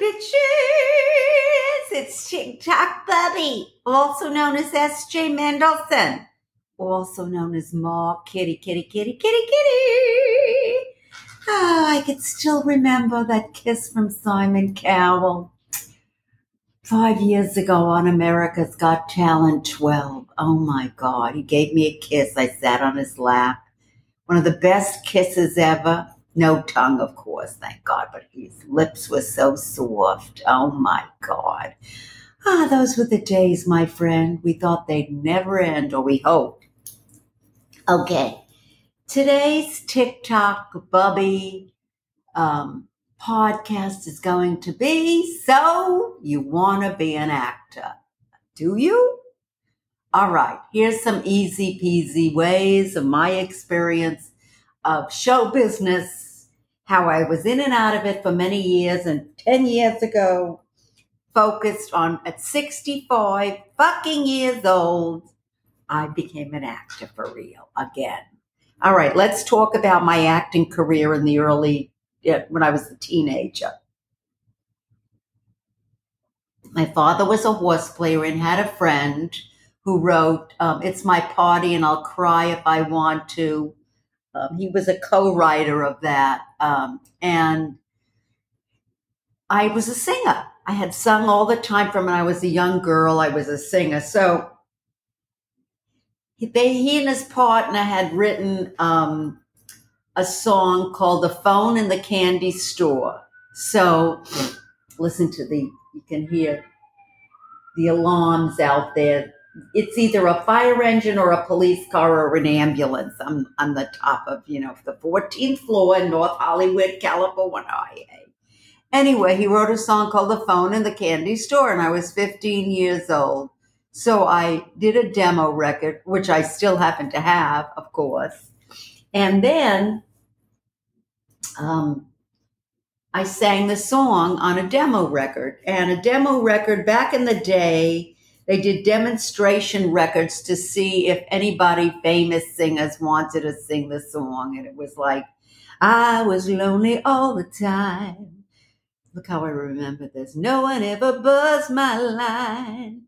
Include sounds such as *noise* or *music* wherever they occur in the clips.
bitches! It's TikTok Bubby, also known as SJ Mendelson, also known as Ma Kitty Kitty Kitty Kitty Kitty. Oh, I can still remember that kiss from Simon Cowell five years ago on America's Got Talent 12. Oh my God, he gave me a kiss. I sat on his lap. One of the best kisses ever. No tongue, of course, thank God, but his lips were so soft. Oh my God. Ah, those were the days, my friend. We thought they'd never end, or we hoped. Okay. Today's TikTok Bubby um, podcast is going to be So You Want to Be an Actor. Do you? All right, here's some easy peasy ways of my experience of show business, how I was in and out of it for many years, and 10 years ago, focused on at 65 fucking years old, I became an actor for real again. All right, let's talk about my acting career in the early, when I was a teenager. My father was a horse player and had a friend who wrote, um, It's My Party and I'll Cry If I Want to. Um, he was a co writer of that. Um, and I was a singer. I had sung all the time from when I was a young girl. I was a singer. So they, he and his partner had written um, a song called The Phone in the Candy Store. So listen to the, you can hear the alarms out there it's either a fire engine or a police car or an ambulance. I'm on the top of, you know, the 14th floor in North Hollywood, California. Anyway, he wrote a song called The Phone in the Candy Store, and I was 15 years old. So I did a demo record, which I still happen to have, of course. And then um, I sang the song on a demo record. And a demo record back in the day, they did demonstration records to see if anybody famous singers wanted to sing the song. And it was like, I was lonely all the time. Look how I remember this. No one ever buzzed my line.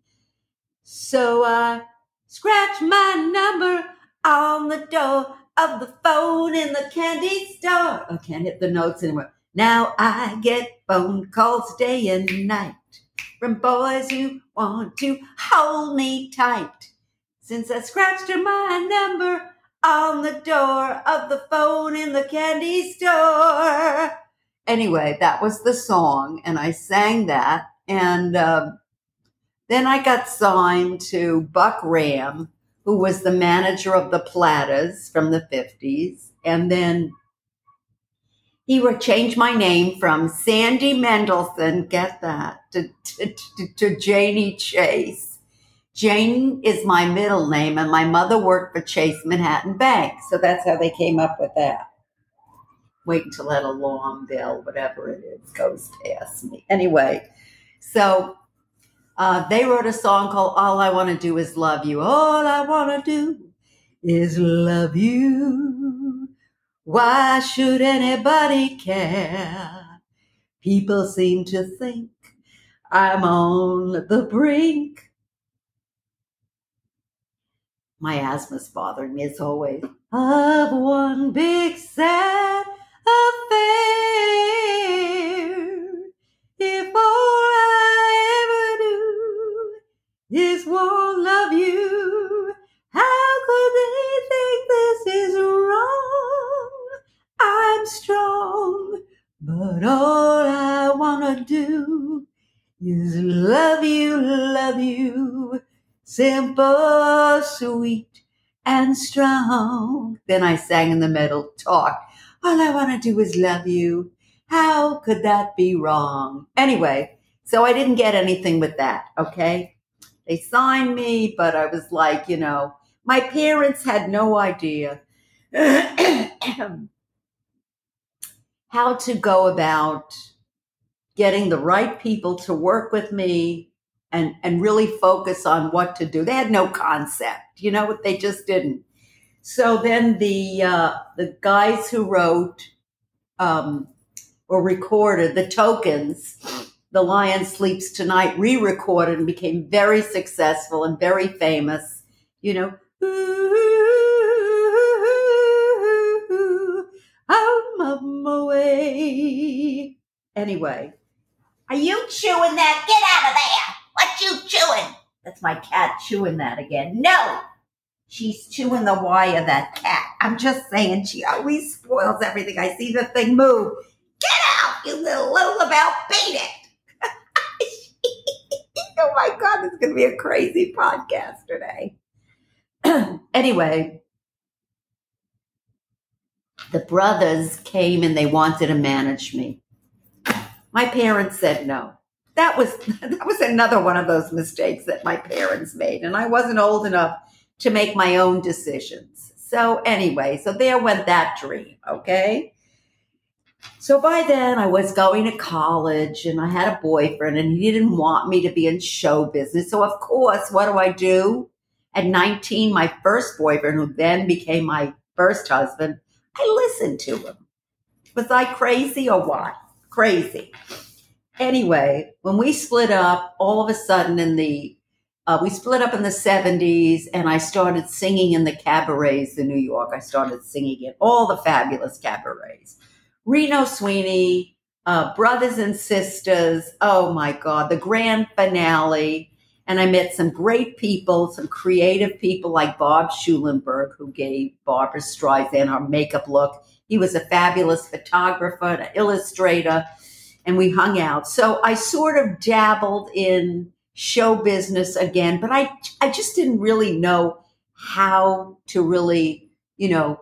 So I scratched my number on the door of the phone in the candy store. I can't hit the notes anymore. Now I get phone calls day and night from boys who want to hold me tight. Since I scratched my number on the door of the phone in the candy store. Anyway, that was the song, and I sang that. And uh, then I got signed to Buck Ram, who was the manager of the Platters from the 50s. And then he would change my name from Sandy Mendelson, get that, to, to, to, to Janie Chase. Jane is my middle name, and my mother worked for Chase Manhattan Bank. So that's how they came up with that. Wait until that alarm bell, whatever it is, goes past me. Anyway, so uh, they wrote a song called All I Want to Do Is Love You. All I want to do is love you. Why should anybody care? People seem to think I'm on the brink. My asthma's bothering me as always. Of one big sad simple, sweet, and strong. Then I sang in the middle, talk. All I wanna do is love you. How could that be wrong? Anyway, so I didn't get anything with that, okay? They signed me, but I was like, you know, my parents had no idea *clears throat* how to go about getting the right people to work with me and and really focus on what to do. They had no concept, you know, they just didn't. So then the uh, the guys who wrote um, or recorded the tokens The Lion Sleeps Tonight re recorded and became very successful and very famous. You know, I'm away. Anyway, Are you chewing that? Get out of there! What you chewing? that's my cat chewing that again. No, she's chewing the wire, that cat. I'm just saying, she always spoils everything. I see the thing move. Get out, you little Lulabelle! Beat it! *laughs* oh my God, this is going to be a crazy podcast today. *clears throat* anyway, the brothers came and they wanted to manage me. My parents said no. That was *laughs* that was another one of those mistakes that my parents made, and I wasn't old enough to make my own decisions. So anyway, so there went that dream. Okay. So by then I was going to college and I had a boyfriend and he didn't want me to be in show business. So of course, what do I do? At 19, my first boyfriend, who then became my first husband, I listened to him. Was I crazy or what? Crazy. Anyway, when we split up, all of a sudden in the uh, we split up in the 70s and I started singing in the cabarets in New York. I started singing in all the fabulous cabarets. Reno Sweeney, uh, Brothers and Sisters. Oh my God, the grand finale. And I met some great people, some creative people like Bob Schulenberg, who gave Barbra Streisand her makeup look. He was a fabulous photographer, an illustrator, and we hung out. So I sort of dabbled in show business again, but I, I just didn't really know how to really, you know,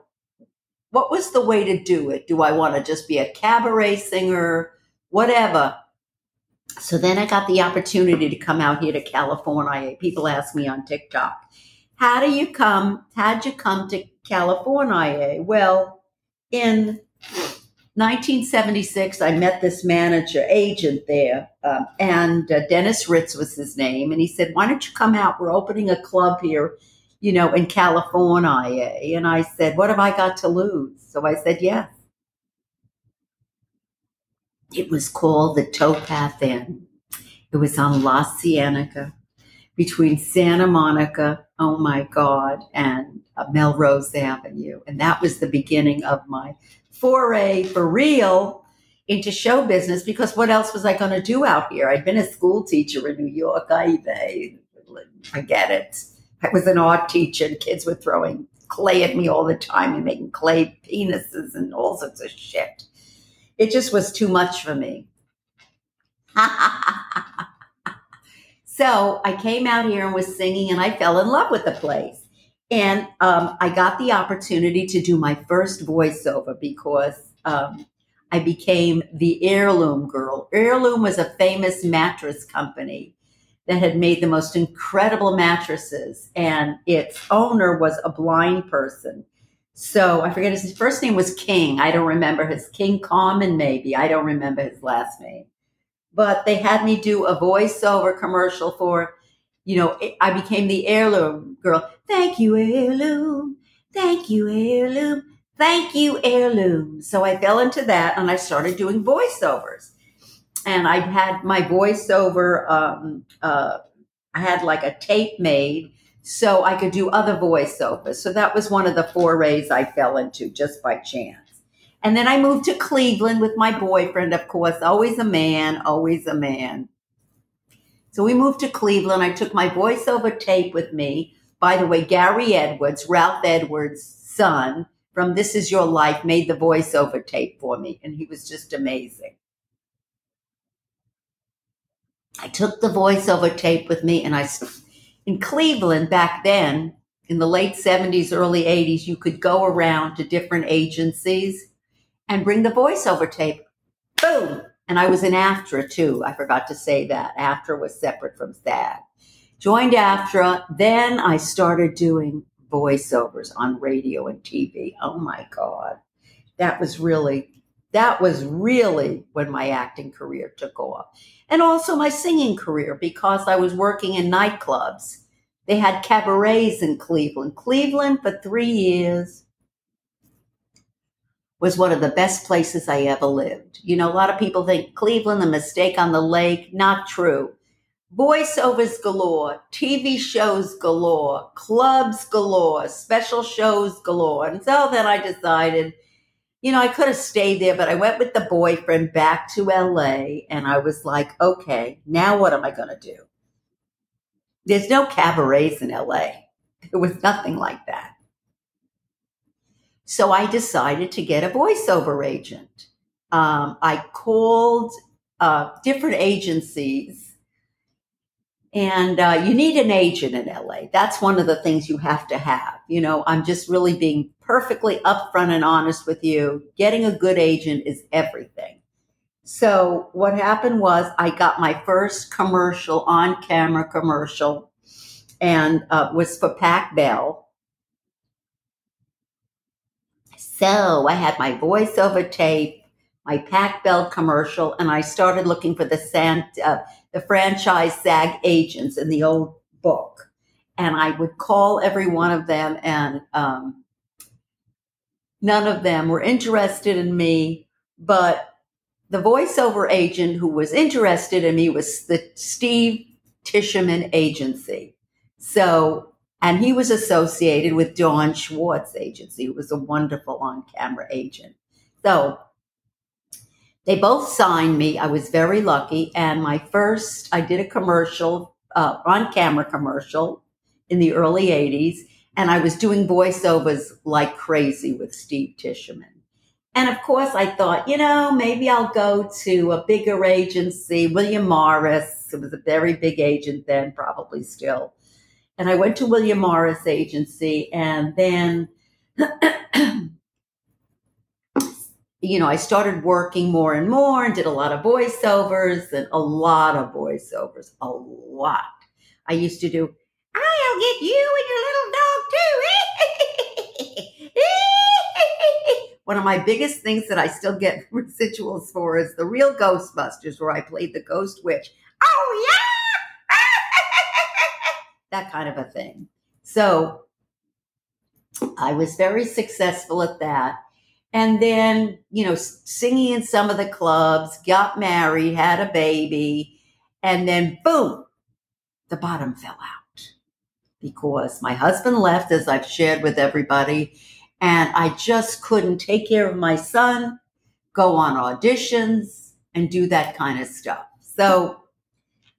what was the way to do it? Do I want to just be a cabaret singer? Whatever. So then I got the opportunity to come out here to California. People ask me on TikTok, how do you come? How'd you come to California? Well, in 1976, I met this manager, agent there, um, and uh, Dennis Ritz was his name. And he said, Why don't you come out? We're opening a club here, you know, in California. And I said, What have I got to lose? So I said, Yes. It was called the Towpath Inn. It was on La Cienega between Santa Monica, oh my God, and uh, Melrose Avenue. And that was the beginning of my foray for real into show business because what else was I going to do out here? I'd been a school teacher in New York. I, I forget it. I was an art teacher and kids were throwing clay at me all the time and making clay penises and all sorts of shit. It just was too much for me. *laughs* so I came out here and was singing and I fell in love with the place. And um, I got the opportunity to do my first voiceover because um, I became the Heirloom Girl. Heirloom was a famous mattress company that had made the most incredible mattresses, and its owner was a blind person. So I forget his first name was King. I don't remember his King Common, maybe. I don't remember his last name. But they had me do a voiceover commercial for you know, I became the heirloom girl. Thank you, heirloom. Thank you, heirloom. Thank you, heirloom. So I fell into that and I started doing voiceovers. And I had my voiceover, um, uh, I had like a tape made so I could do other voiceovers. So that was one of the forays I fell into just by chance. And then I moved to Cleveland with my boyfriend, of course, always a man, always a man. So we moved to Cleveland. I took my voiceover tape with me. By the way, Gary Edwards, Ralph Edwards' son from This Is Your Life, made the voiceover tape for me, and he was just amazing. I took the voiceover tape with me, and I, in Cleveland back then, in the late 70s, early 80s, you could go around to different agencies and bring the voiceover tape. Boom, and I was in AFTRA too. I forgot to say that. AFTRA was separate from SAG. Joined AFTRA. Then I started doing voiceovers on radio and TV. Oh my God. That was really, that was really when my acting career took off. And also my singing career because I was working in nightclubs. They had cabarets in Cleveland. Cleveland for three years was one of the best places I ever lived. You know, a lot of people think Cleveland, the mistake on the lake. Not true. Voiceovers galore, TV shows galore, clubs galore, special shows galore. And so then I decided, you know, I could have stayed there, but I went with the boyfriend back to LA and I was like, okay, now what am I going to do? There's no cabarets in LA. There was nothing like that. So I decided to get a voiceover agent. Um, I called uh, different agencies, and uh, you need an agent in LA. That's one of the things you have to have. You know, I'm just really being perfectly upfront and honest with you. Getting a good agent is everything. So what happened was I got my first commercial on camera commercial and uh, was for Pac Bell So I had my voiceover tape, my Pac Bell commercial, and I started looking for the uh, the franchise SAG agents in the old book. And I would call every one of them, and um, none of them were interested in me. But the voiceover agent who was interested in me was the Steve Tisherman agency. So and he was associated with Dawn Schwartz agency, who was a wonderful on camera agent. So they both signed me. I was very lucky. And my first, I did a commercial, uh, on camera commercial in the early 80s. And I was doing voiceovers like crazy with Steve Tisherman. And of course, I thought, you know, maybe I'll go to a bigger agency, William Morris. It was a very big agent then, probably still and I went to William Morris Agency, and then, *clears throat* you know, I started working more and more and did a lot of voiceovers and a lot of voiceovers, a lot. I used to do, I'll get you and your little dog too. *laughs* One of my biggest things that I still get *laughs* residuals for is the real Ghostbusters, where I played the Ghost Witch. Oh, yeah! That kind of a thing. So I was very successful at that. And then, you know, singing in some of the clubs, got married, had a baby, and then boom, the bottom fell out because my husband left, as I've shared with everybody, and I just couldn't take care of my son, go on auditions, and do that kind of stuff. So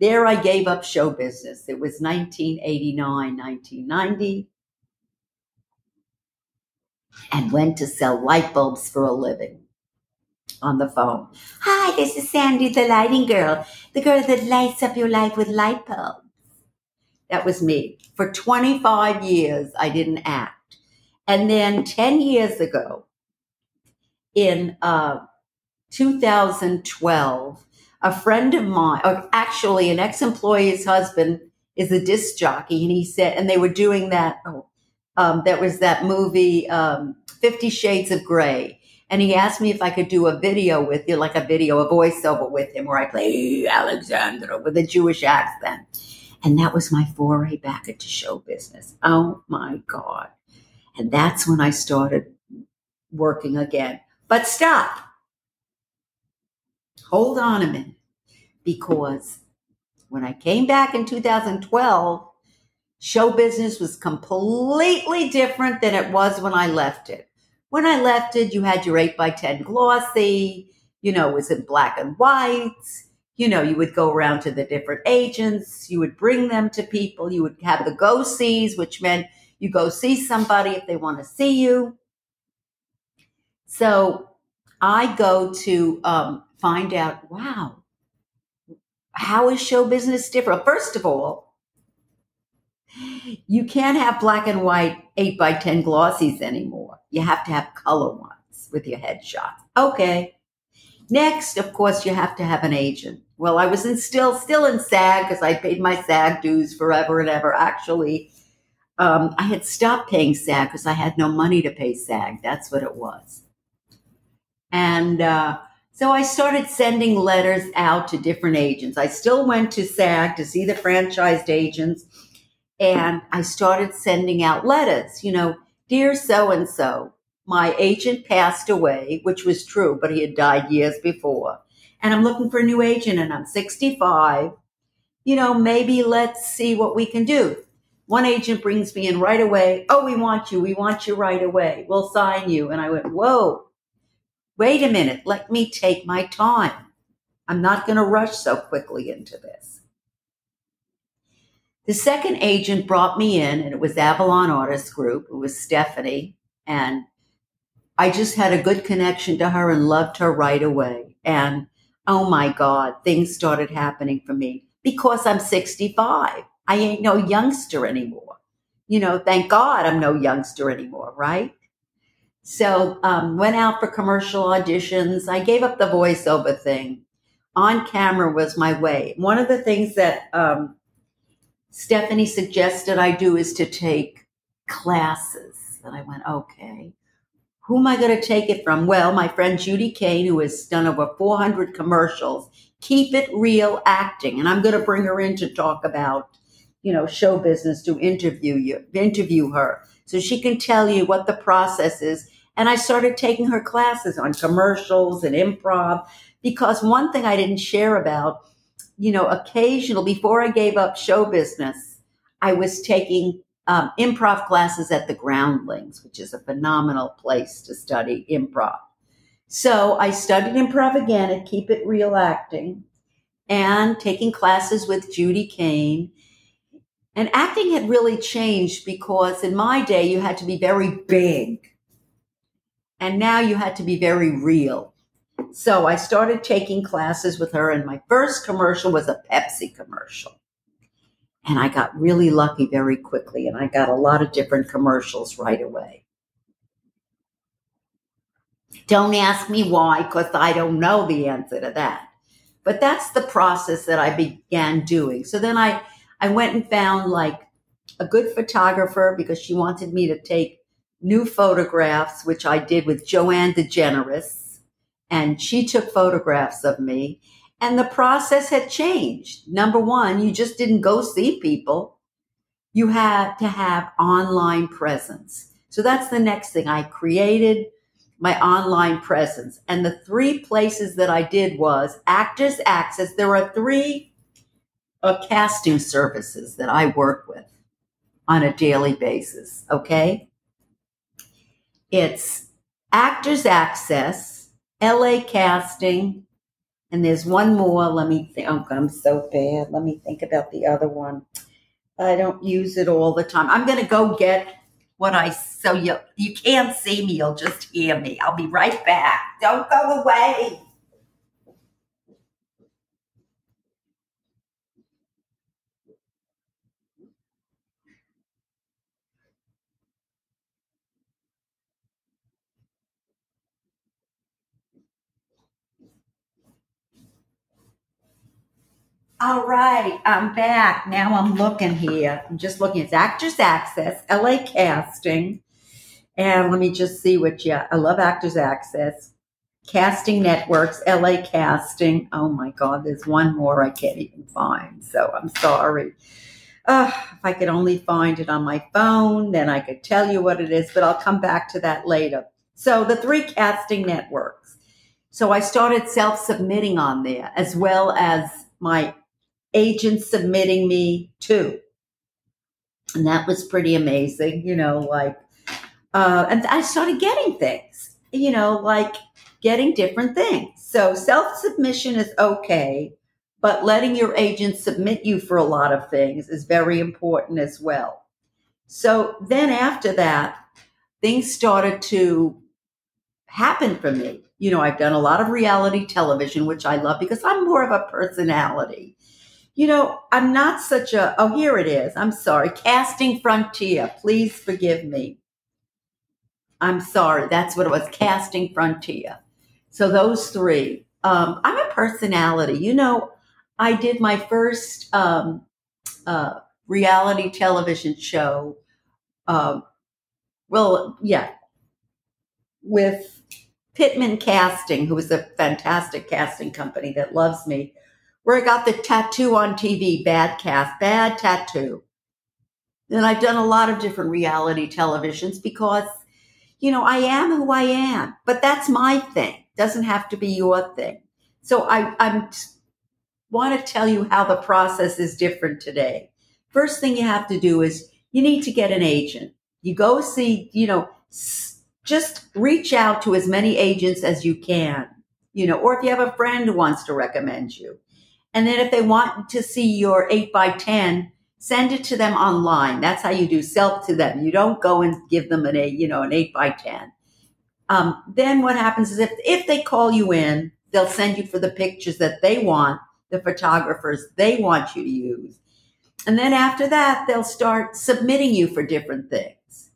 there I gave up show business. It was 1989, 1990, and went to sell light bulbs for a living on the phone. Hi, this is Sandy, the lighting girl, the girl that lights up your life with light bulbs. That was me. For 25 years, I didn't act. And then 10 years ago, in uh, 2012, a friend of mine, or actually an ex-employee's husband is a disc jockey, and he said, and they were doing that. Oh, um, that was that movie, um, Fifty Shades of Grey. And he asked me if I could do a video with you, like a video, a voiceover with him, where I play Alexandra with a Jewish accent. And that was my foray back into show business. Oh my God. And that's when I started working again. But stop hold on a minute, because when I came back in 2012, show business was completely different than it was when I left it. When I left it, you had your 8 by 10 glossy, you know, it was in black and white. You know, you would go around to the different agents, you would bring them to people, you would have the go sees, which meant you go see somebody if they want to see you. So I go to um, find out, wow, how is show business different? First of all, you can't have black and white 8 by 10 glossies anymore. You have to have color ones with your headshots. Okay. Next, of course, you have to have an agent. Well, I was in still still in SAG because I paid my SAG dues forever and ever. Actually, um, I had stopped paying SAG because I had no money to pay SAG. That's what it was. And uh, so I started sending letters out to different agents. I still went to SAG to see the franchised agents, and I started sending out letters, you know, dear so and so, my agent passed away, which was true, but he had died years before. And I'm looking for a new agent and I'm 65. You know, maybe let's see what we can do. One agent brings me in right away. Oh, we want you. We want you right away. We'll sign you. And I went, whoa, wait a minute. Let me take my time. I'm not going to rush so quickly into this. The second agent brought me in, and it was Avalon Artist Group. It was Stephanie. And I just had a good connection to her and loved her right away. And oh my God, things started happening for me because I'm 65. I ain't no youngster anymore. You know, thank God I'm no youngster anymore, right? So, um, went out for commercial auditions. I gave up the voiceover thing. On camera was my way. One of the things that um, Stephanie suggested I do is to take classes. And I went, okay. Who am I going to take it from? Well, my friend Judy Kain, who has done over 400 commercials, keep it real acting. And I'm going to bring her in to talk about, you know, show business to interview you, interview her so she can tell you what the process is. And I started taking her classes on commercials and improv because one thing I didn't share about, you know, occasional before I gave up show business, I was taking um, improv classes at the Groundlings, which is a phenomenal place to study improv. So I studied improv again at Keep It Real Acting and taking classes with Judy Kain. And acting had really changed because in my day, you had to be very big. And now you had to be very real. So I started taking classes with her, and my first commercial was a Pepsi commercial. And I got really lucky very quickly, and I got a lot of different commercials right away. Don't ask me why, because I don't know the answer to that. But that's the process that I began doing. So then I, I went and found like a good photographer because she wanted me to take new photographs, which I did with Joanne DeGeneres. And she took photographs of me. And the process had changed. Number one, you just didn't go see people. You had to have online presence. So that's the next thing. I created my online presence. And the three places that I did was Actors Access. There are three uh, casting services that I work with on a daily basis. Okay. It's Actors Access, LA Casting, and there's one more. Let me think. Oh, I'm so bad. Let me think about the other one. I don't use it all the time. I'm going to go get what I so you you can't see me. You'll just hear me. I'll be right back. Don't go away. All right, I'm back. Now I'm looking here. I'm just looking. It's Actors Access, LA Casting. And let me just see what, yeah, I love Actors Access. Casting Networks, LA Casting. Oh my God, there's one more I can't even find. So I'm sorry. Uh, if I could only find it on my phone, then I could tell you what it is, but I'll come back to that later. So the three casting networks. So I started self submitting on there as well as my agents submitting me too. And that was pretty amazing, you know, like, uh, and I started getting things, you know, like getting different things. So self submission is okay, but letting your agent submit you for a lot of things is very important as well. So then after that, things started to happen for me. You know, I've done a lot of reality television, which I love because I'm more of a personality. You know, I'm not such a, oh, here it is. I'm sorry. Casting Frontier. Please forgive me. I'm sorry. That's what it was. Casting Frontier. So those three. Um, I'm a personality. You know, I did my first um, uh, reality television show. Um, well, yeah, with Pittman Casting, who is a fantastic casting company that loves me where I got the tattoo on TV, bad cast, bad tattoo. And I've done a lot of different reality televisions because, you know, I am who I am, but that's my thing. Doesn't have to be your thing. So I, I'm want to tell you how the process is different today. First thing you have to do is you need to get an agent. You go see, you know, just reach out to as many agents as you can, you know, or if you have a friend who wants to recommend you. And then if they want to see your 8 by 10 send it to them online. That's how you do self to them. You don't go and give them an eight, you know, an 8 by 10. Um, then what happens is if, if they call you in, they'll send you for the pictures that they want, the photographers they want you to use. And then after that, they'll start submitting you for different things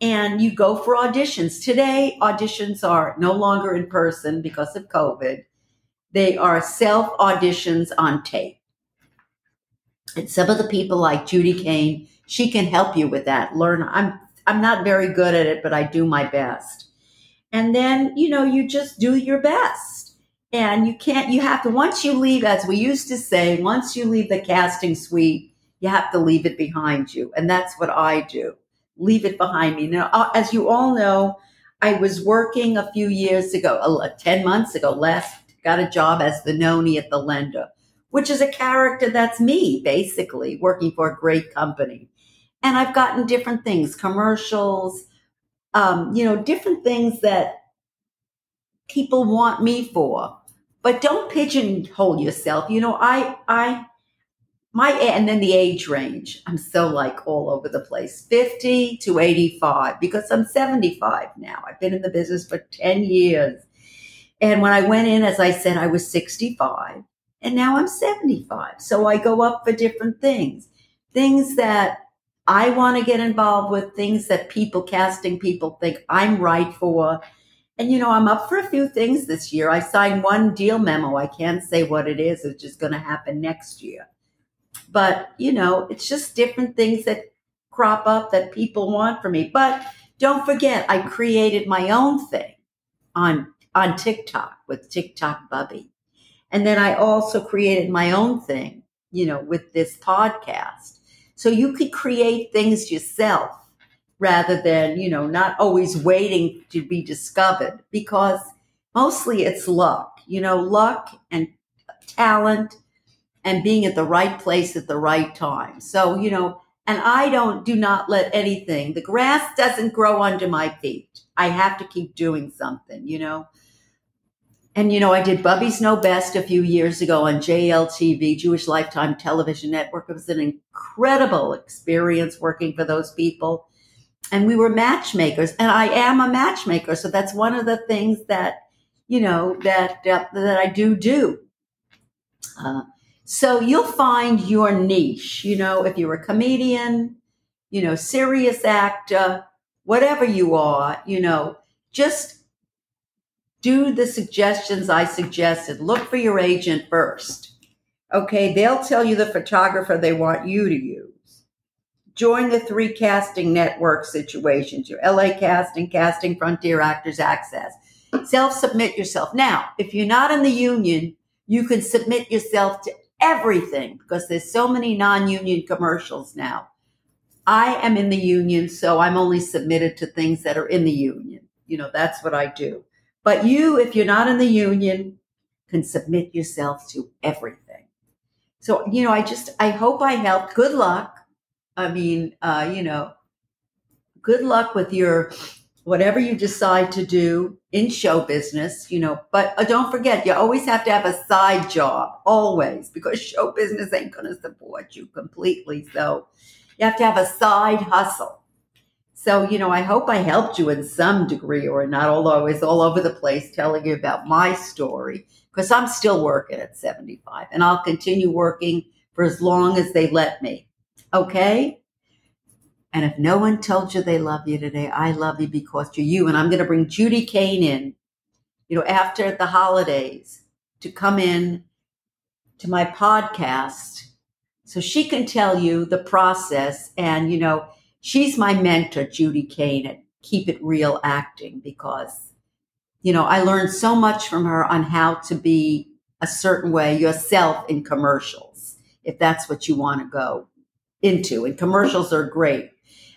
and you go for auditions. Today, auditions are no longer in person because of COVID. They are self auditions on tape. And some of the people like Judy Kain, she can help you with that. Learn. I'm I'm not very good at it, but I do my best. And then, you know, you just do your best. And you can't, you have to, once you leave, as we used to say, once you leave the casting suite, you have to leave it behind you. And that's what I do leave it behind me. Now, uh, as you all know, I was working a few years ago, uh, 10 months ago, last, got a job as the Noni at the lender, which is a character that's me, basically, working for a great company. And I've gotten different things, commercials, um, you know, different things that people want me for. But don't pigeonhole yourself. You know, I, I, my and then the age range i'm so like all over the place 50 to 85 because i'm 75 now i've been in the business for 10 years and when i went in as i said i was 65 and now i'm 75 so i go up for different things things that i want to get involved with things that people casting people think i'm right for. And you know i'm up for a few things this year. I signed one deal memo. I can't say what it is. It's just going to happen next year. But, you know, it's just different things that crop up that people want from me. But don't forget, I created my own thing on on TikTok with TikTok Bubby. And then I also created my own thing, you know, with this podcast. So you could create things yourself rather than, you know, not always waiting to be discovered because mostly it's luck, you know, luck and talent and being at the right place at the right time. So, you know, and I don't, do not let anything, the grass doesn't grow under my feet. I have to keep doing something, you know. And, you know, I did Bubby's Know Best a few years ago on JLTV, Jewish Lifetime Television Network. It was an incredible experience working for those people. And we were matchmakers, and I am a matchmaker. So that's one of the things that, you know, that, uh, that I do do. Uh, so you'll find your niche, you know, if you're a comedian, you know, serious actor, whatever you are, you know, just do the suggestions I suggested. Look for your agent first. Okay, they'll tell you the photographer they want you to use. Join the three casting network situations your LA Casting, Casting Frontier Actors Access. Self submit yourself. Now, if you're not in the union, you can submit yourself to everything because there's so many non-union commercials now. I am in the union, so I'm only submitted to things that are in the union. You know, that's what I do. But you, if you're not in the union, can submit yourself to everything. So, you know, I just, I hope I helped. Good luck. I mean, uh, you know, good luck with your whatever you decide to do in show business, you know, but uh, don't forget, you always have to have a side job, always, because show business ain't going to support you completely. So you have to have a side hustle. So, you know, I hope I helped you in some degree or not, although I was all over the place telling you about my story, because I'm still working at 75 and I'll continue working for as long as they let me. Okay? And if no one told you they love you today, I love you because you're you. And I'm going to bring Judy Kain in, you know, after the holidays to come in to my podcast so she can tell you the process. And, you know, she's my mentor, Judy Kain at Keep It Real Acting, because, you know, I learned so much from her on how to be a certain way yourself in commercials, if that's what you want to go into. And commercials are great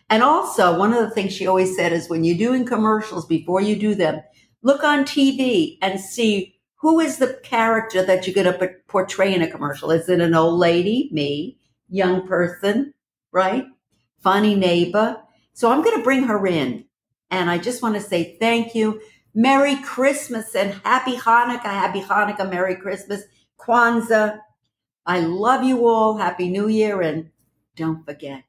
And also, one of the things she always said is when you're doing commercials, before you do them, look on TV and see who is the character that you're going to portray in a commercial. Is it an old lady, me, young person, right? Funny neighbor. So I'm going to bring her in. And I just want to say thank you. Merry Christmas and Happy Hanukkah. Happy Hanukkah. Merry Christmas. Kwanzaa. I love you all. Happy New Year. And don't forget,